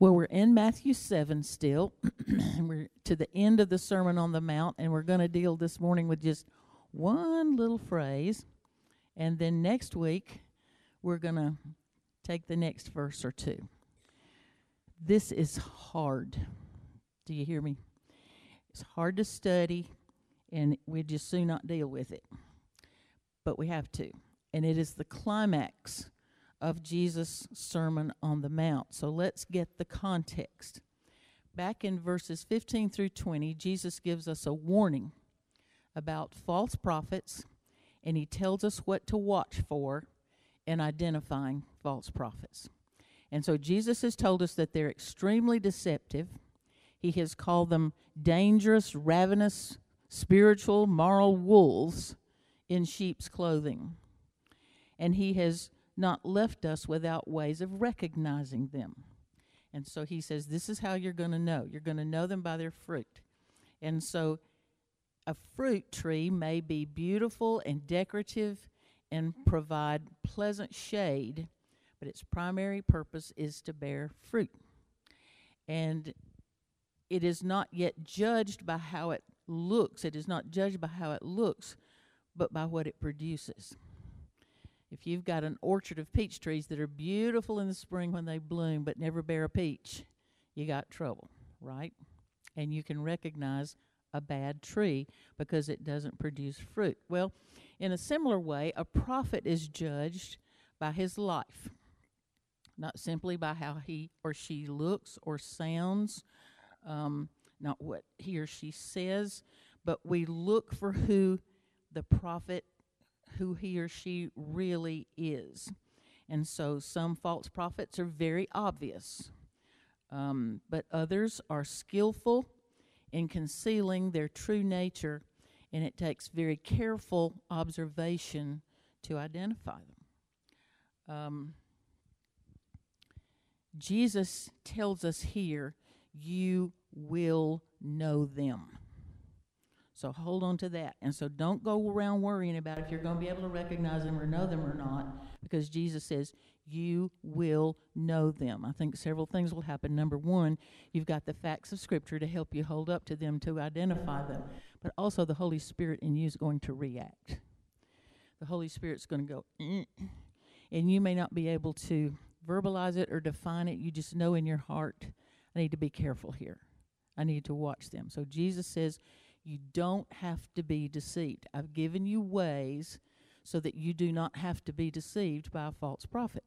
Well, we're in Matthew 7 still, and we're to the end of the Sermon on the Mount, and we're going to deal this morning with just one little phrase. And then next week, we're going to take the next verse or two. This is hard. Do you hear me? It's hard to study, and we just soon not deal with it. But we have to. And it is the climax of Jesus' Sermon on the Mount. So let's get the context. Back in verses 15 through 20, Jesus gives us a warning about false prophets, and he tells us what to watch for in identifying false prophets. And so Jesus has told us that they're extremely deceptive. He has called them dangerous, ravenous, spiritual, moral wolves in sheep's clothing. And he has not left us without ways of recognizing them. And so he says, This is how you're going to know. You're going to know them by their fruit. And so a fruit tree may be beautiful and decorative and provide pleasant shade, but its primary purpose is to bear fruit. And it is not yet judged by how it looks, it is not judged by how it looks, but by what it produces. If you've got an orchard of peach trees that are beautiful in the spring when they bloom but never bear a peach, you got trouble, right? And you can recognize a bad tree because it doesn't produce fruit. Well, in a similar way, a prophet is judged by his life, not simply by how he or she looks or sounds, um, not what he or she says, but we look for who the prophet who he or she really is. And so some false prophets are very obvious, um, but others are skillful in concealing their true nature, and it takes very careful observation to identify them. Um, Jesus tells us here, you will know them. So hold on to that. And so don't go around worrying about if you're going to be able to recognize them or know them or not, because Jesus says, you will know them. I think several things will happen. Number one, you've got the facts of Scripture to help you hold up to them to identify them, but also the Holy Spirit in you is going to react. The Holy Spirit's going to go, mm, and you may not be able to verbalize it or define it. You just know in your heart, I need to be careful here. I need to watch them. So Jesus says, you don't have to be deceived. I've given you ways so that you do not have to be deceived by a false prophet.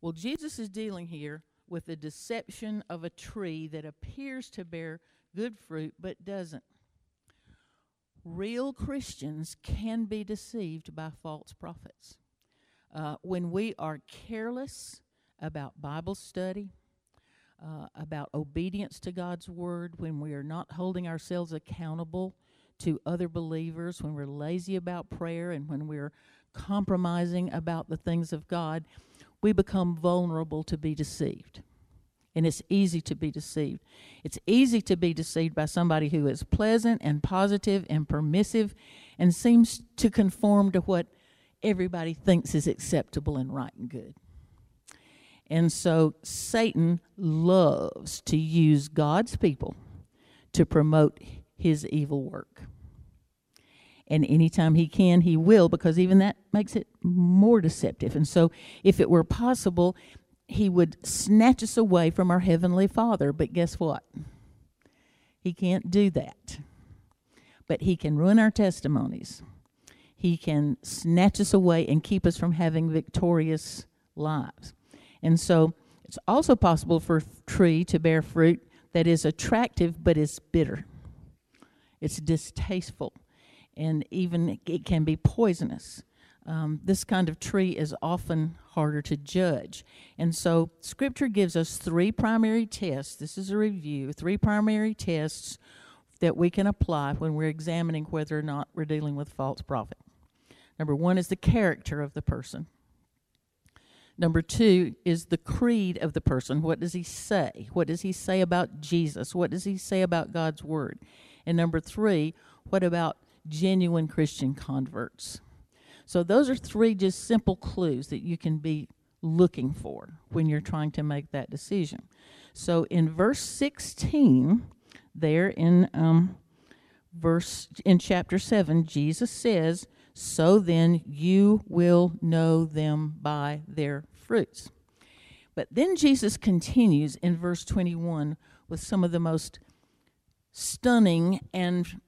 Well, Jesus is dealing here with the deception of a tree that appears to bear good fruit but doesn't. Real Christians can be deceived by false prophets. Uh, when we are careless about Bible study, uh, about obedience to God's word, when we are not holding ourselves accountable to other believers, when we're lazy about prayer, and when we're compromising about the things of God, we become vulnerable to be deceived. And it's easy to be deceived. It's easy to be deceived by somebody who is pleasant and positive and permissive and seems to conform to what everybody thinks is acceptable and right and good. And so Satan loves to use God's people to promote his evil work. And anytime he can, he will, because even that makes it more deceptive. And so, if it were possible, he would snatch us away from our Heavenly Father. But guess what? He can't do that. But he can ruin our testimonies. He can snatch us away and keep us from having victorious lives. And so it's also possible for a tree to bear fruit that is attractive but is bitter. It's distasteful, and even it can be poisonous. Um, this kind of tree is often harder to judge. And so, Scripture gives us three primary tests. This is a review, three primary tests that we can apply when we're examining whether or not we're dealing with false prophet. Number one is the character of the person. Number two is the creed of the person. What does he say? What does he say about Jesus? What does he say about God's word? And number three, what about genuine Christian converts? So those are three just simple clues that you can be looking for when you're trying to make that decision. So in verse 16, there in um, verse in chapter 7, Jesus says, So then you will know them by their fruits. But then Jesus continues in verse 21 with some of the most stunning and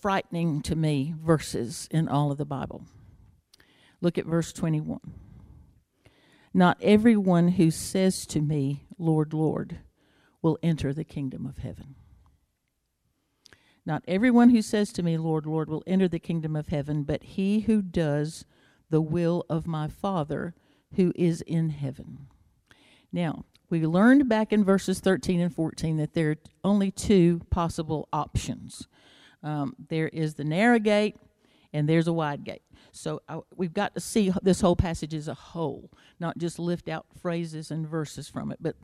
frightening to me verses in all of the Bible. Look at verse 21. Not everyone who says to me, Lord, Lord, will enter the kingdom of heaven. Not everyone who says to me, Lord, Lord, will enter the kingdom of heaven, but he who does the will of my Father who is in heaven. Now, we learned back in verses 13 and 14 that there are only two possible options um, there is the narrow gate, and there's a wide gate. So I, we've got to see this whole passage as a whole, not just lift out phrases and verses from it, but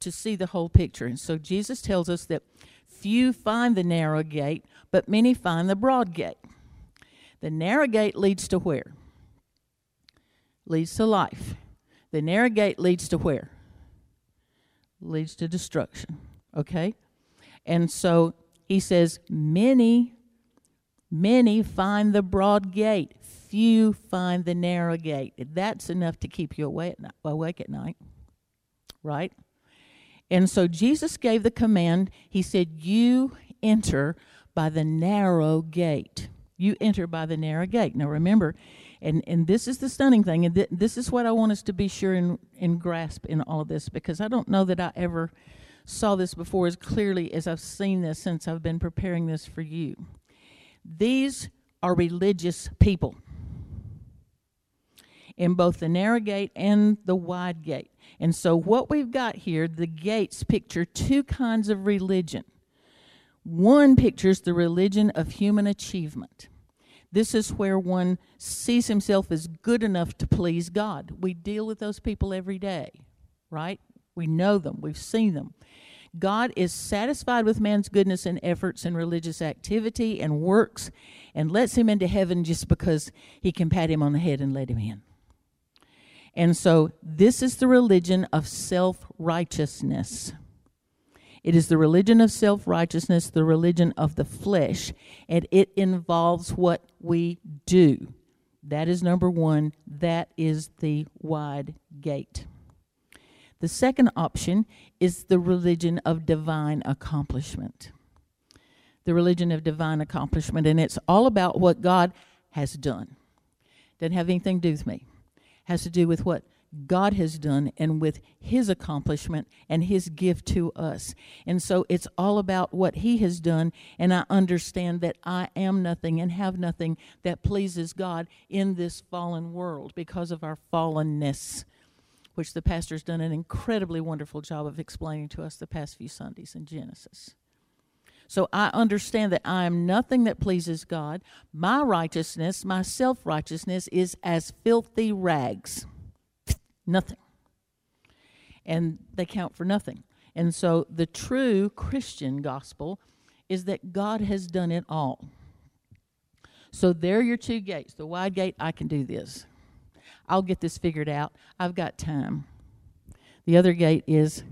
to see the whole picture. And so Jesus tells us that few find the narrow gate, but many find the broad gate. The narrow gate leads to where? Leads to life. The narrow gate leads to where? Leads to destruction. Okay? And so he says, Many Many find the broad gate, few find the narrow gate. That's enough to keep you awake at night, right? And so Jesus gave the command. He said, You enter by the narrow gate. You enter by the narrow gate. Now remember, and, and this is the stunning thing, and th- this is what I want us to be sure and, and grasp in all of this, because I don't know that I ever saw this before as clearly as I've seen this since I've been preparing this for you. These are religious people in both the narrow gate and the wide gate. And so, what we've got here, the gates picture two kinds of religion. One pictures the religion of human achievement. This is where one sees himself as good enough to please God. We deal with those people every day, right? We know them, we've seen them. God is satisfied with man's goodness and efforts and religious activity and works and lets him into heaven just because he can pat him on the head and let him in. And so this is the religion of self righteousness. It is the religion of self righteousness, the religion of the flesh, and it involves what we do. That is number one. That is the wide gate. The second option is the religion of divine accomplishment. The religion of divine accomplishment, and it's all about what God has done. Doesn't have anything to do with me. Has to do with what God has done and with His accomplishment and His gift to us. And so it's all about what He has done, and I understand that I am nothing and have nothing that pleases God in this fallen world because of our fallenness which the pastor's done an incredibly wonderful job of explaining to us the past few Sundays in Genesis. So I understand that I am nothing that pleases God. My righteousness, my self righteousness, is as filthy rags. nothing. And they count for nothing. And so the true Christian gospel is that God has done it all. So there are your two gates. The wide gate, I can do this. I'll get this figured out. I've got time. The other gate is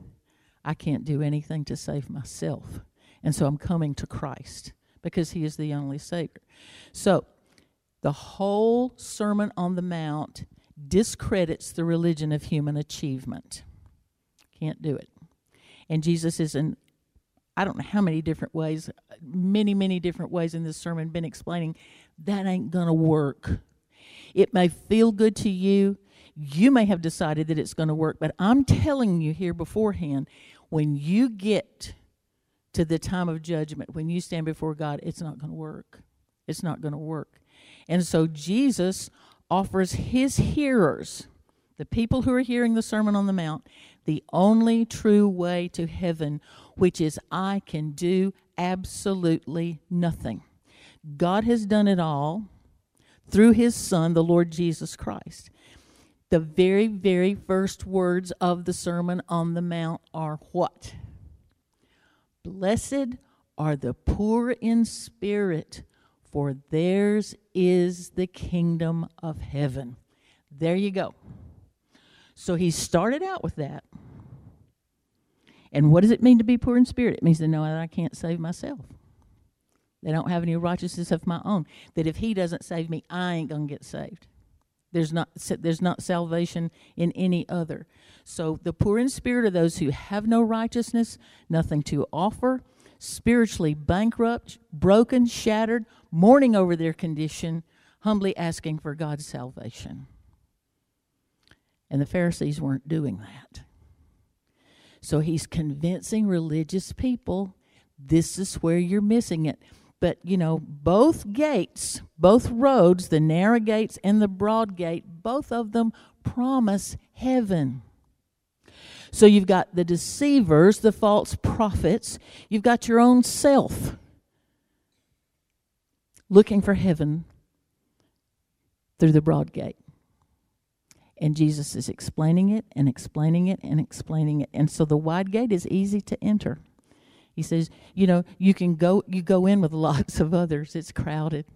I can't do anything to save myself. And so I'm coming to Christ because he is the only Savior. So the whole Sermon on the Mount discredits the religion of human achievement. Can't do it. And Jesus is in, I don't know how many different ways, many, many different ways in this sermon, been explaining that ain't going to work. It may feel good to you. You may have decided that it's going to work, but I'm telling you here beforehand when you get to the time of judgment, when you stand before God, it's not going to work. It's not going to work. And so Jesus offers his hearers, the people who are hearing the Sermon on the Mount, the only true way to heaven, which is I can do absolutely nothing. God has done it all through his Son, the Lord Jesus Christ. The very, very first words of the Sermon on the Mount are what? Blessed are the poor in spirit, for theirs is the kingdom of heaven. There you go. So he started out with that. And what does it mean to be poor in spirit? It means to know that I can't save myself. They don't have any righteousness of my own. That if he doesn't save me, I ain't going to get saved. There's not, there's not salvation in any other. So the poor in spirit are those who have no righteousness, nothing to offer, spiritually bankrupt, broken, shattered, mourning over their condition, humbly asking for God's salvation. And the Pharisees weren't doing that. So he's convincing religious people this is where you're missing it. But, you know, both gates, both roads, the narrow gates and the broad gate, both of them promise heaven. So you've got the deceivers, the false prophets, you've got your own self looking for heaven through the broad gate. And Jesus is explaining it and explaining it and explaining it. And so the wide gate is easy to enter. He says, you know, you can go you go in with lots of others. It's crowded.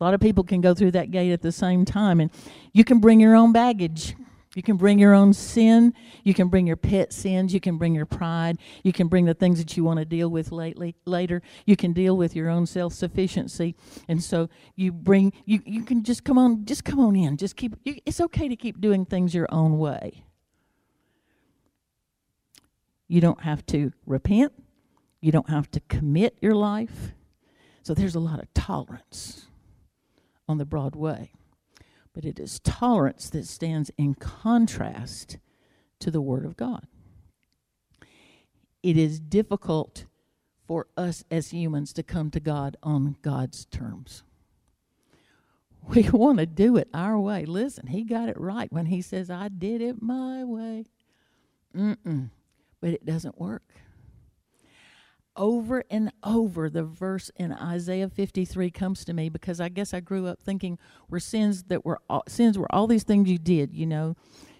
A lot of people can go through that gate at the same time and you can bring your own baggage. You can bring your own sin. You can bring your pet sins. You can bring your pride. You can bring the things that you want to deal with lately, later. You can deal with your own self sufficiency. And so you bring, you, you can just come on, just come on in. Just keep, you, it's okay to keep doing things your own way. You don't have to repent. You don't have to commit your life. So there's a lot of tolerance on the broad way but it is tolerance that stands in contrast to the Word of God. It is difficult for us as humans to come to God on God's terms. We want to do it our way. Listen, he got it right when he says, I did it my way. Mm-mm. But it doesn't work over and over the verse in Isaiah 53 comes to me because I guess I grew up thinking were sins that were all, sins were all these things you did, you know,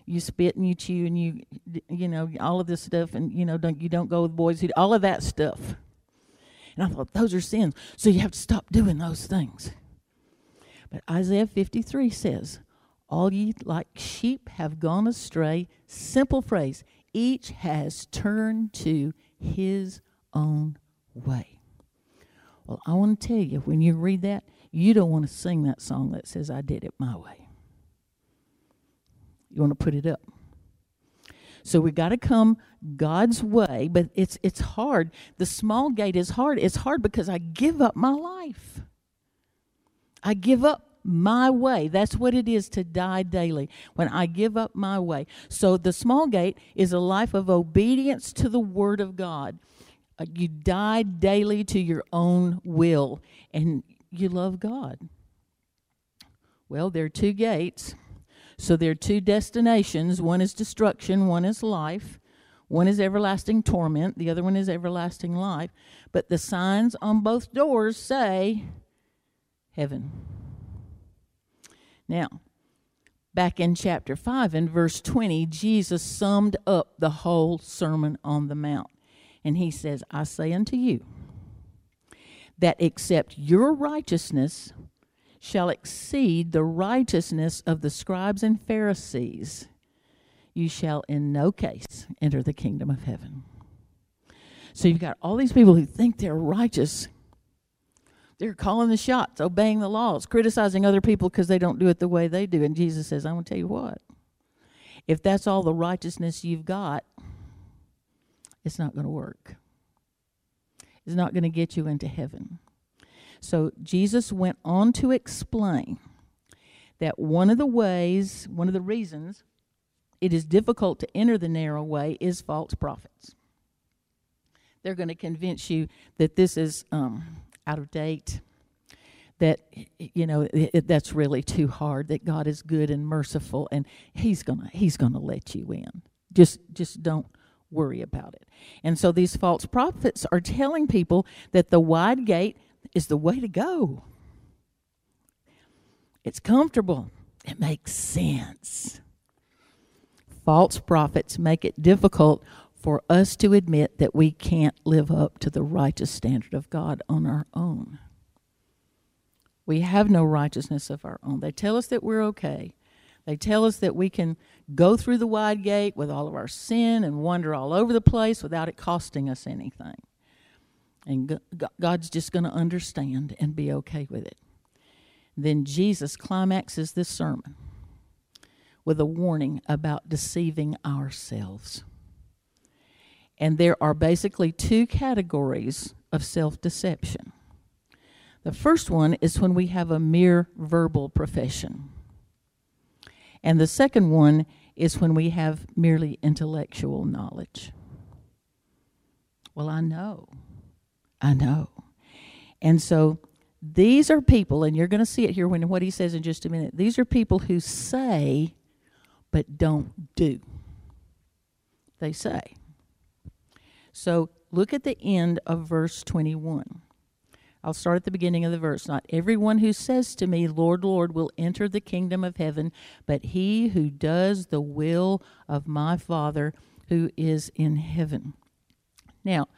you spit and you chew and you you know all of this stuff and you know don't you don't go with boys all of that stuff. And I thought those are sins, so you have to stop doing those things. But Isaiah 53 says, "All ye like sheep have gone astray." Simple phrase. Each has turned to his own way. Well, I want to tell you, when you read that, you don't want to sing that song that says, I did it my way. You want to put it up. So we got to come God's way, but it's it's hard. The small gate is hard. It's hard because I give up my life. I give up my way. That's what it is to die daily. When I give up my way. So the small gate is a life of obedience to the word of God. Uh, you die daily to your own will and you love God. Well, there are two gates. So there are two destinations. One is destruction, one is life. One is everlasting torment, the other one is everlasting life. But the signs on both doors say heaven. Now, back in chapter 5 and verse 20, Jesus summed up the whole Sermon on the Mount. And he says, I say unto you, that except your righteousness shall exceed the righteousness of the scribes and Pharisees, you shall in no case enter the kingdom of heaven. So you've got all these people who think they're righteous. They're calling the shots, obeying the laws, criticizing other people because they don't do it the way they do. And Jesus says, I'm going to tell you what. If that's all the righteousness you've got, it's not going to work. It's not going to get you into heaven. So Jesus went on to explain that one of the ways, one of the reasons it is difficult to enter the narrow way is false prophets. They're going to convince you that this is um, out of date, that you know it, that's really too hard, that God is good and merciful, and He's gonna He's gonna let you in. Just just don't worry about it. And so these false prophets are telling people that the wide gate is the way to go. It's comfortable, it makes sense. False prophets make it difficult for us to admit that we can't live up to the righteous standard of God on our own. We have no righteousness of our own. They tell us that we're okay. They tell us that we can go through the wide gate with all of our sin and wander all over the place without it costing us anything. And God's just going to understand and be okay with it. Then Jesus climaxes this sermon with a warning about deceiving ourselves. And there are basically two categories of self deception. The first one is when we have a mere verbal profession. And the second one is when we have merely intellectual knowledge. Well, I know. I know. And so these are people, and you're going to see it here when what he says in just a minute. These are people who say, but don't do. They say. So look at the end of verse 21. I'll start at the beginning of the verse. Not everyone who says to me, Lord, Lord, will enter the kingdom of heaven, but he who does the will of my Father who is in heaven. Now,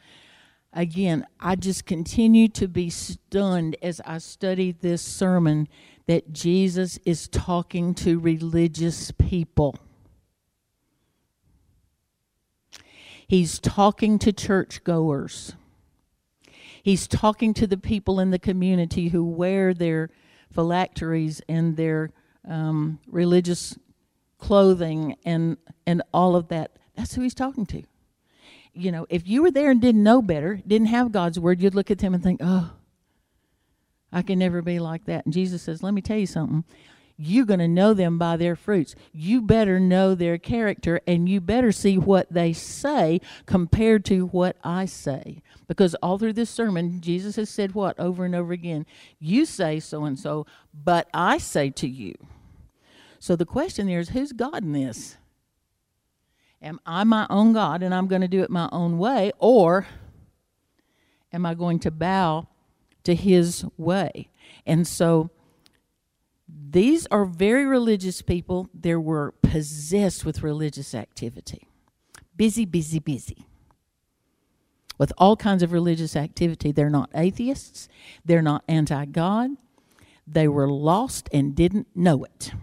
again, I just continue to be stunned as I study this sermon that Jesus is talking to religious people. He's talking to churchgoers. He's talking to the people in the community who wear their phylacteries and their um, religious clothing and and all of that. That's who he's talking to. You know, if you were there and didn't know better, didn't have God's word, you'd look at them and think, "Oh, I can never be like that." And Jesus says, "Let me tell you something you're going to know them by their fruits. You better know their character and you better see what they say compared to what I say. Because all through this sermon, Jesus has said what over and over again? You say so and so, but I say to you. So the question there is who's God in this? Am I my own God and I'm going to do it my own way? Or am I going to bow to his way? And so these are very religious people. They were possessed with religious activity. Busy, busy, busy. With all kinds of religious activity. They're not atheists, they're not anti God. They were lost and didn't know it.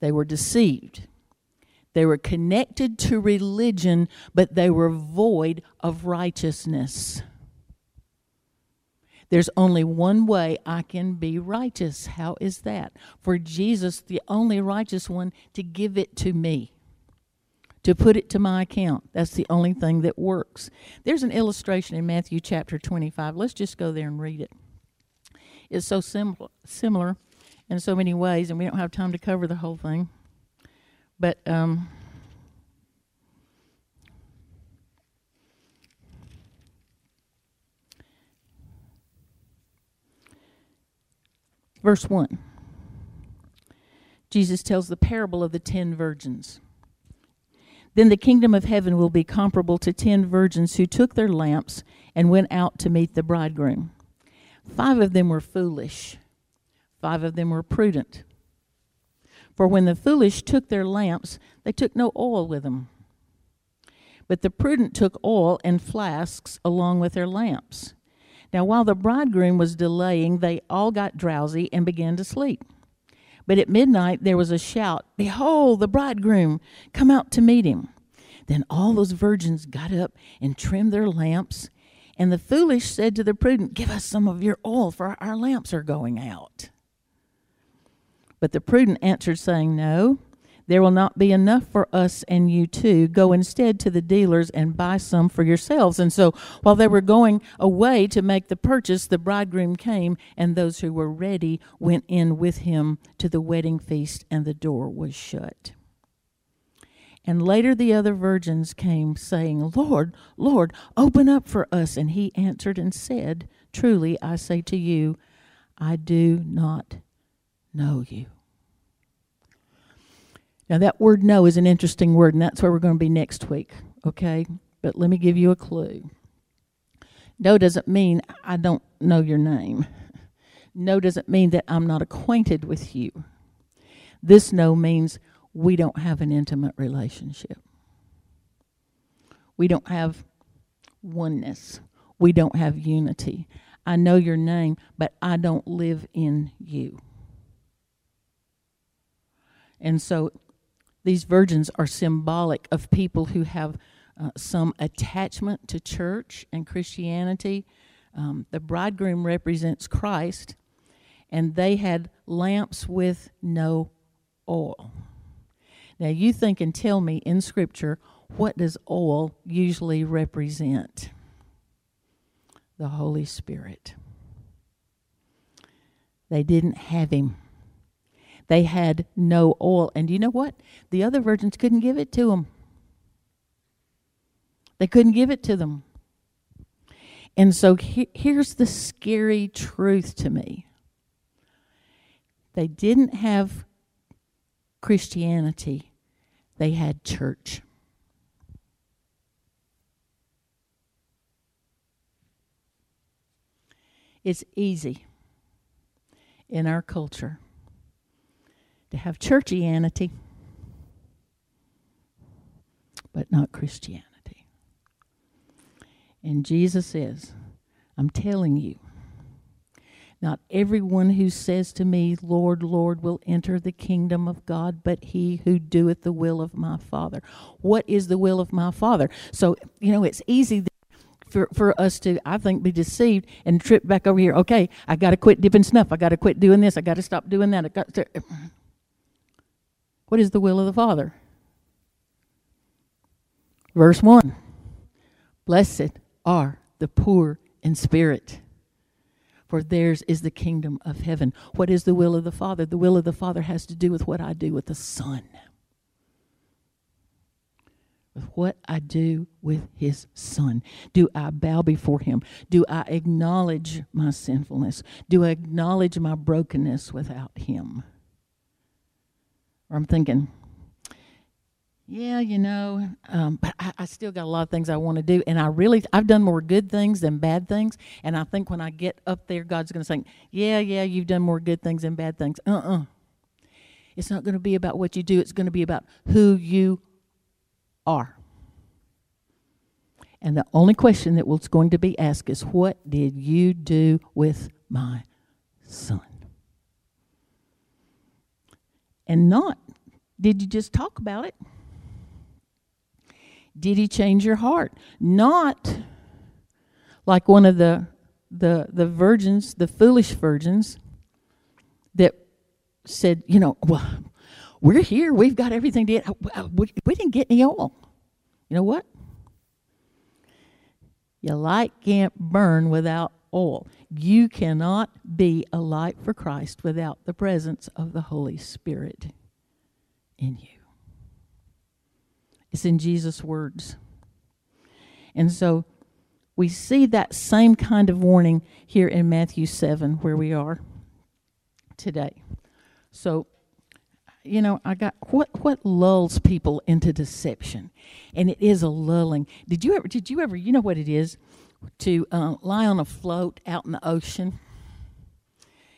They were deceived. They were connected to religion, but they were void of righteousness. There's only one way I can be righteous. How is that? For Jesus, the only righteous one, to give it to me, to put it to my account. That's the only thing that works. There's an illustration in Matthew chapter 25. Let's just go there and read it. It's so sim- similar in so many ways, and we don't have time to cover the whole thing. But. Um, Verse 1. Jesus tells the parable of the ten virgins. Then the kingdom of heaven will be comparable to ten virgins who took their lamps and went out to meet the bridegroom. Five of them were foolish, five of them were prudent. For when the foolish took their lamps, they took no oil with them. But the prudent took oil and flasks along with their lamps. Now, while the bridegroom was delaying, they all got drowsy and began to sleep. But at midnight there was a shout Behold, the bridegroom! Come out to meet him. Then all those virgins got up and trimmed their lamps. And the foolish said to the prudent, Give us some of your oil, for our lamps are going out. But the prudent answered, saying, No there will not be enough for us and you too. Go instead to the dealers and buy some for yourselves. And so while they were going away to make the purchase, the bridegroom came, and those who were ready went in with him to the wedding feast, and the door was shut. And later the other virgins came, saying, Lord, Lord, open up for us. And he answered and said, Truly I say to you, I do not know you. Now, that word know is an interesting word, and that's where we're going to be next week, okay? But let me give you a clue. Know doesn't mean I don't know your name. Know doesn't mean that I'm not acquainted with you. This know means we don't have an intimate relationship. We don't have oneness. We don't have unity. I know your name, but I don't live in you. And so these virgins are symbolic of people who have uh, some attachment to church and Christianity. Um, the bridegroom represents Christ, and they had lamps with no oil. Now, you think and tell me in Scripture, what does oil usually represent? The Holy Spirit. They didn't have him. They had no oil. And you know what? The other virgins couldn't give it to them. They couldn't give it to them. And so he, here's the scary truth to me they didn't have Christianity, they had church. It's easy in our culture to have churchianity, but not Christianity. And Jesus says, I'm telling you, not everyone who says to me, Lord, Lord, will enter the kingdom of God, but he who doeth the will of my Father. What is the will of my Father? So, you know, it's easy for, for us to, I think, be deceived and trip back over here. Okay, I got to quit dipping snuff. I got to quit doing this. I got to stop doing that. I got to. What is the will of the Father? Verse 1 Blessed are the poor in spirit, for theirs is the kingdom of heaven. What is the will of the Father? The will of the Father has to do with what I do with the Son. With what I do with his son. Do I bow before him? Do I acknowledge my sinfulness? Do I acknowledge my brokenness without him? I'm thinking, yeah, you know, um, but I, I, still got a lot of things I want to do, and I really I've done more good things than bad things, and I think when I get up there, God's going to say, "Yeah, yeah, you've done more good things than bad things." Uh, uh-uh. uh It's not going to be about what you do. It's going to be about who you are. And the only question that was going to be asked is, "What did you do with my son?" And not, did you just talk about it? Did he change your heart? Not like one of the the the virgins, the foolish virgins that said, you know, well, we're here. We've got everything to uh, We, we didn't get any oil. You know what? Your light can't burn without oil. You cannot be a light for Christ without the presence of the Holy Spirit in you. It's in Jesus' words. And so we see that same kind of warning here in Matthew 7, where we are today. So, you know, I got what what lulls people into deception, and it is a lulling. Did you ever? Did you ever? You know what it is to uh, lie on a float out in the ocean.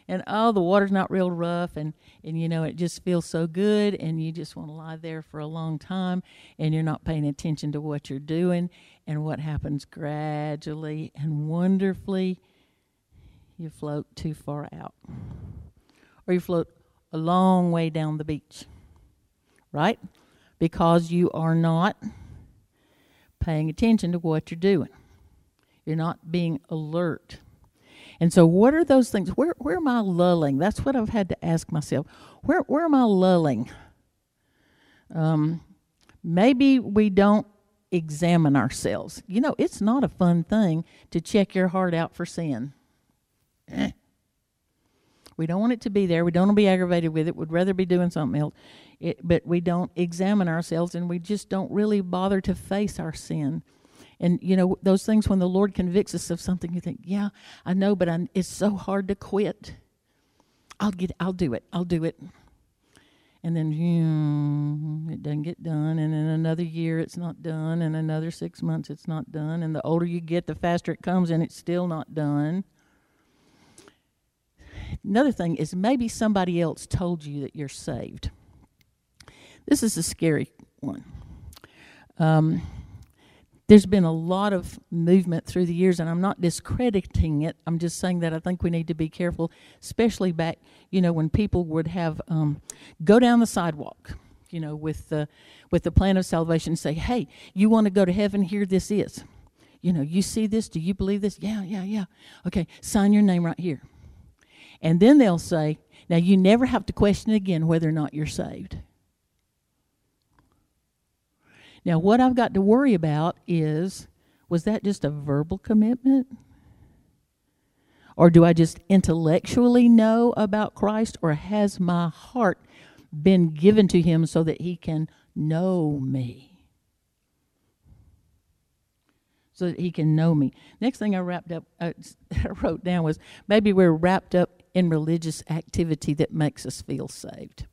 And oh the water's not real rough and and you know it just feels so good and you just want to lie there for a long time and you're not paying attention to what you're doing and what happens gradually and wonderfully you float too far out. Or you float a long way down the beach right? Because you are not paying attention to what you're doing you're not being alert and so, what are those things? Where where am I lulling? That's what I've had to ask myself. Where where am I lulling? Um, maybe we don't examine ourselves. You know, it's not a fun thing to check your heart out for sin. Eh. We don't want it to be there. We don't want to be aggravated with it. We'd rather be doing something else. It, but we don't examine ourselves and we just don't really bother to face our sin. And you know those things when the Lord convicts us of something, you think, "Yeah, I know, but I, it's so hard to quit." I'll get, I'll do it, I'll do it, and then it doesn't get done, and then another year it's not done, and another six months it's not done, and the older you get, the faster it comes, and it's still not done. Another thing is maybe somebody else told you that you're saved. This is a scary one. Um, there's been a lot of movement through the years, and I'm not discrediting it. I'm just saying that I think we need to be careful, especially back, you know, when people would have um, go down the sidewalk, you know, with the with the plan of salvation, and say, "Hey, you want to go to heaven? Here, this is." You know, you see this? Do you believe this? Yeah, yeah, yeah. Okay, sign your name right here. And then they'll say, "Now you never have to question again whether or not you're saved." Now, what I've got to worry about is was that just a verbal commitment? Or do I just intellectually know about Christ? Or has my heart been given to Him so that He can know me? So that He can know me. Next thing I wrapped up, uh, I wrote down was maybe we're wrapped up in religious activity that makes us feel saved.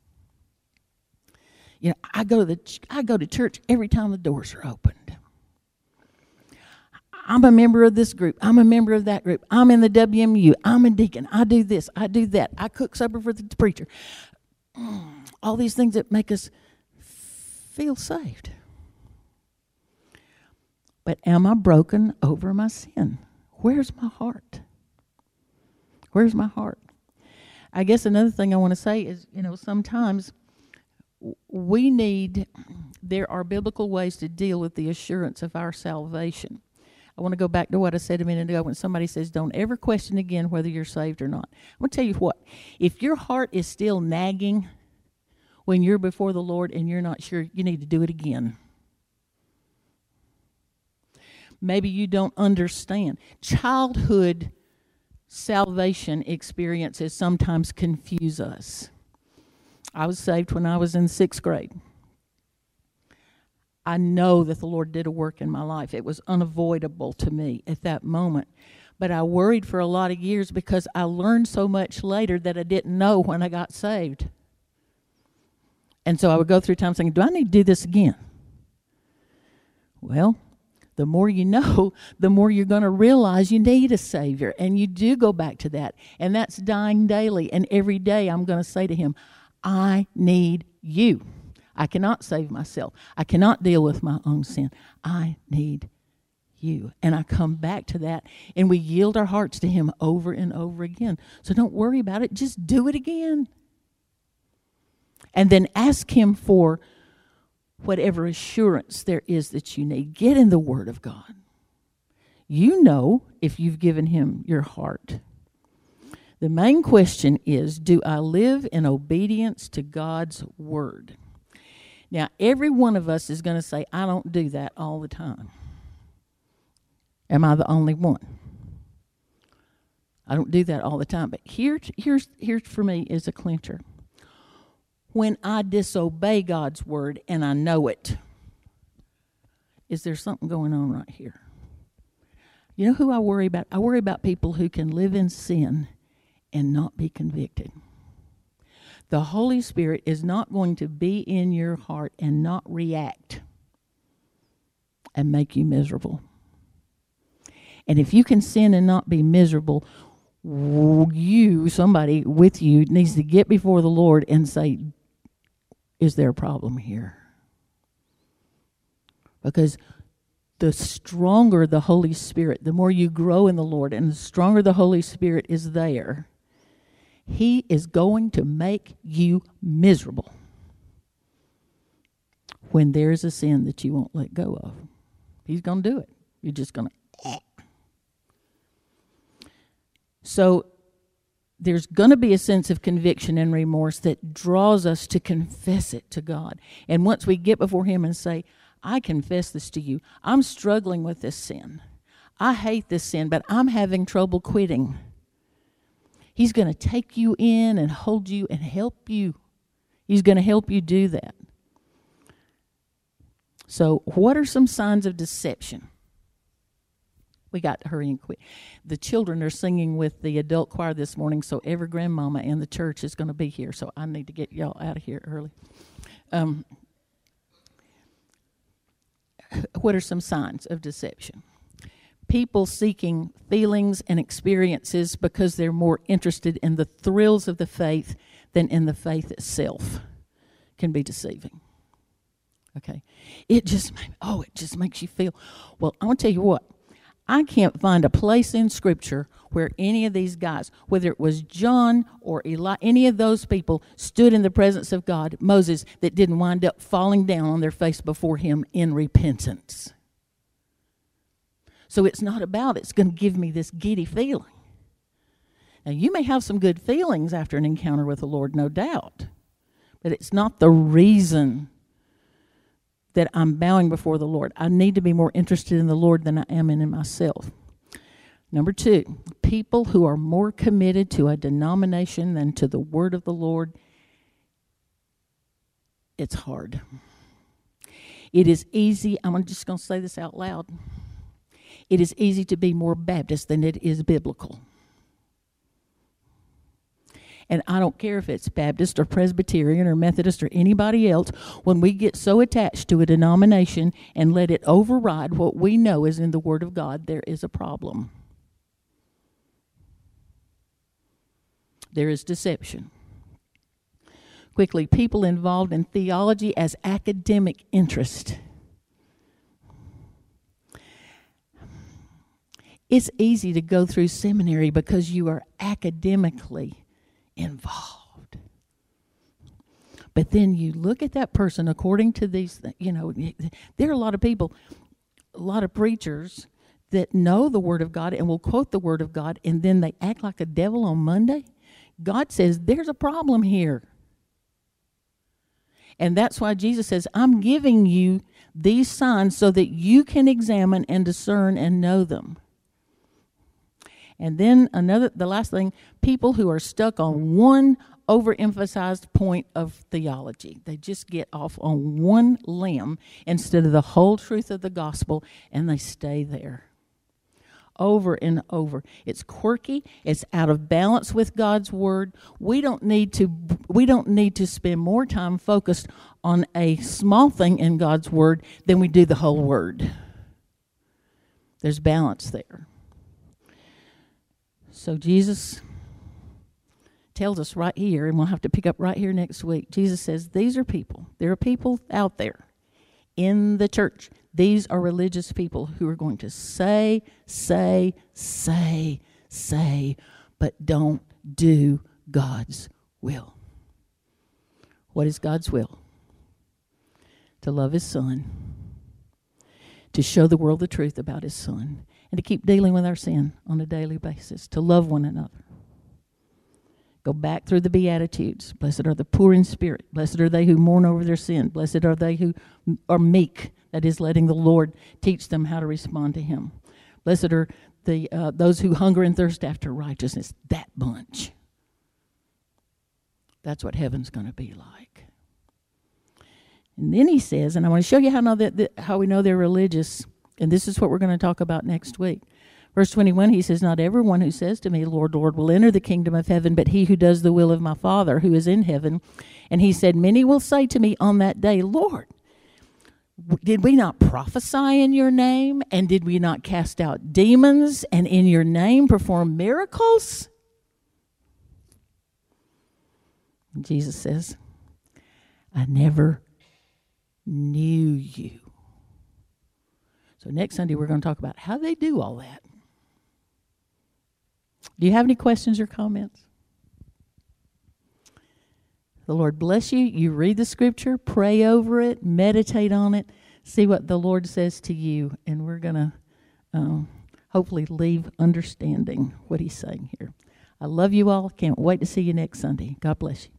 You know, I go to the I go to church every time the doors are opened. I'm a member of this group. I'm a member of that group. I'm in the WMU. I'm a deacon. I do this. I do that. I cook supper for the preacher. Mm, all these things that make us feel saved. But am I broken over my sin? Where's my heart? Where's my heart? I guess another thing I want to say is, you know, sometimes we need, there are biblical ways to deal with the assurance of our salvation. I want to go back to what I said a minute ago when somebody says, Don't ever question again whether you're saved or not. I'm going to tell you what, if your heart is still nagging when you're before the Lord and you're not sure, you need to do it again. Maybe you don't understand. Childhood salvation experiences sometimes confuse us. I was saved when I was in sixth grade. I know that the Lord did a work in my life. It was unavoidable to me at that moment. But I worried for a lot of years because I learned so much later that I didn't know when I got saved. And so I would go through time saying, Do I need to do this again? Well, the more you know, the more you're going to realize you need a Savior. And you do go back to that. And that's dying daily. And every day I'm going to say to Him, I need you. I cannot save myself. I cannot deal with my own sin. I need you. And I come back to that and we yield our hearts to Him over and over again. So don't worry about it, just do it again. And then ask Him for whatever assurance there is that you need. Get in the Word of God. You know if you've given Him your heart. The main question is Do I live in obedience to God's word? Now, every one of us is going to say, I don't do that all the time. Am I the only one? I don't do that all the time. But here, here's, here's for me is a clincher. When I disobey God's word and I know it, is there something going on right here? You know who I worry about? I worry about people who can live in sin and not be convicted. The Holy Spirit is not going to be in your heart and not react and make you miserable. And if you can sin and not be miserable, you, somebody with you, needs to get before the Lord and say, Is there a problem here? Because the stronger the Holy Spirit, the more you grow in the Lord, and the stronger the Holy Spirit is there, he is going to make you miserable when there's a sin that you won't let go of. He's going to do it. You're just going to. So there's going to be a sense of conviction and remorse that draws us to confess it to God. And once we get before Him and say, I confess this to you, I'm struggling with this sin. I hate this sin, but I'm having trouble quitting. He's going to take you in and hold you and help you. He's going to help you do that. So, what are some signs of deception? We got to hurry and quit. The children are singing with the adult choir this morning, so every grandmama in the church is going to be here. So I need to get y'all out of here early. Um, what are some signs of deception? People seeking feelings and experiences because they're more interested in the thrills of the faith than in the faith itself can be deceiving. Okay. It just, oh, it just makes you feel. Well, I'm to tell you what. I can't find a place in Scripture where any of these guys, whether it was John or Eli, any of those people stood in the presence of God, Moses, that didn't wind up falling down on their face before him in repentance. So it's not about it's going to give me this giddy feeling. Now, you may have some good feelings after an encounter with the Lord, no doubt, but it's not the reason that I'm bowing before the Lord. I need to be more interested in the Lord than I am in myself. Number two, people who are more committed to a denomination than to the word of the Lord, it's hard. It is easy, I'm just going to say this out loud. It is easy to be more Baptist than it is biblical. And I don't care if it's Baptist or Presbyterian or Methodist or anybody else, when we get so attached to a denomination and let it override what we know is in the Word of God, there is a problem. There is deception. Quickly, people involved in theology as academic interest. It's easy to go through seminary because you are academically involved. But then you look at that person according to these, you know, there are a lot of people, a lot of preachers that know the Word of God and will quote the Word of God, and then they act like a devil on Monday. God says, There's a problem here. And that's why Jesus says, I'm giving you these signs so that you can examine and discern and know them. And then another, the last thing, people who are stuck on one overemphasized point of theology. They just get off on one limb instead of the whole truth of the gospel and they stay there. Over and over. It's quirky, it's out of balance with God's word. We don't need to we don't need to spend more time focused on a small thing in God's word than we do the whole word. There's balance there. So Jesus tells us right here, and we'll have to pick up right here next week. Jesus says, These are people. There are people out there in the church. These are religious people who are going to say, say, say, say, but don't do God's will. What is God's will? To love His Son, to show the world the truth about His Son, and to keep dealing with our sin on a daily basis, to love one another. Go back through the Beatitudes. Blessed are the poor in spirit. Blessed are they who mourn over their sin. Blessed are they who are meek, that is, letting the Lord teach them how to respond to Him. Blessed are the, uh, those who hunger and thirst after righteousness. That bunch. That's what heaven's going to be like. And then he says, and I want to show you how, know that, that, how we know they're religious and this is what we're going to talk about next week. Verse 21, he says, Not everyone who says to me, Lord, Lord, will enter the kingdom of heaven, but he who does the will of my Father who is in heaven. And he said, Many will say to me on that day, Lord, did we not prophesy in your name? And did we not cast out demons and in your name perform miracles? Jesus says, I never knew you. So next Sunday, we're going to talk about how they do all that. Do you have any questions or comments? The Lord bless you. You read the scripture, pray over it, meditate on it, see what the Lord says to you, and we're going to um, hopefully leave understanding what He's saying here. I love you all. Can't wait to see you next Sunday. God bless you.